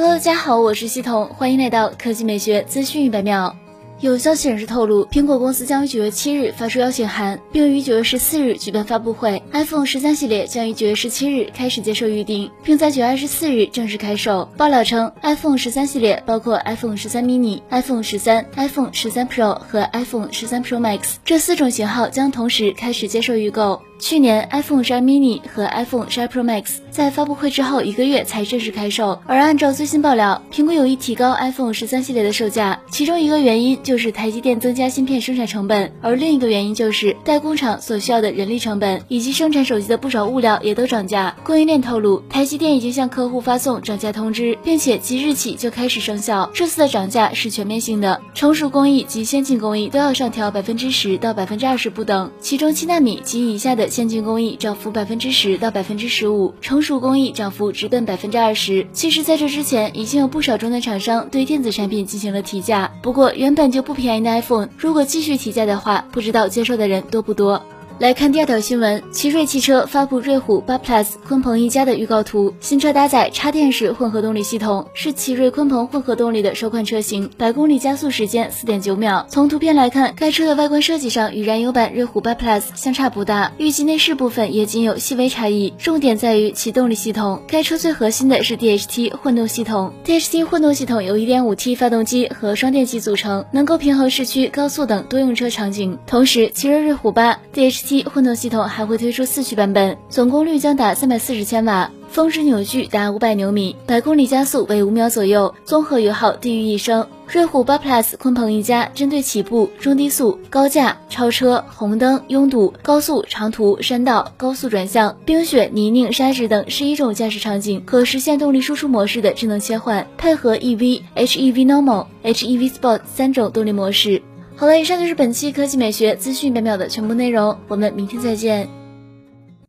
大家好，我是系统，欢迎来到科技美学资讯一百秒。有消息人士透露，苹果公司将于九月七日发出邀请函，并于九月十四日举办发布会。iPhone 十三系列将于九月十七日开始接受预定，并在九月二十四日正式开售。爆料称，iPhone 十三系列包括 iPhone 十三 mini、iPhone 十三、iPhone 十三 Pro 和 iPhone 十三 Pro Max 这四种型号将同时开始接受预购。去年 iPhone 十二 mini 和 iPhone 十二 Pro Max 在发布会之后一个月才正式开售，而按照最新爆料，苹果有意提高 iPhone 十三系列的售价，其中一个原因就是台积电增加芯片生产成本，而另一个原因就是代工厂所需要的人力成本以及生产手机的不少物料也都涨价。供应链透露，台积电已经向客户发送涨价通知，并且即日起就开始生效。这次的涨价是全面性的，成熟工艺及先进工艺都要上调百分之十到百分之二十不等，其中七纳米及以下的。先进工艺涨幅百分之十到百分之十五，成熟工艺涨幅直奔百分之二十。其实，在这之前，已经有不少终端厂商对电子产品进行了提价。不过，原本就不便宜的 iPhone，如果继续提价的话，不知道接受的人多不多。来看第二条新闻，奇瑞汽车发布瑞虎八 Plus 鲲鹏一家的预告图。新车搭载插电式混合动力系统，是奇瑞鲲鹏混合动力的首款车型，百公里加速时间四点九秒。从图片来看，该车的外观设计上与燃油版瑞虎八 Plus 相差不大，预计内饰部分也仅有细微差异。重点在于其动力系统，该车最核心的是 DHT 混动系统。DHT 混动系统由 1.5T 发动机和双电机组成，能够平衡市区、高速等多用车场景。同时，奇瑞瑞虎八 DHT 混动系统还会推出四驱版本，总功率将达三百四十千瓦，峰值扭矩达五百牛米，百公里加速为五秒左右，综合油耗低于一升。瑞虎八 Plus 鲲鹏一加针对起步、中低速、高架、超车、红灯、拥堵、高速、长途、山道、高速转向、冰雪、泥泞、沙石等十一种驾驶场景，可实现动力输出模式的智能切换，配合 EV、HEV Normal、HEV Sport 三种动力模式。好了，以上就是本期科技美学资讯秒秒的全部内容，我们明天再见。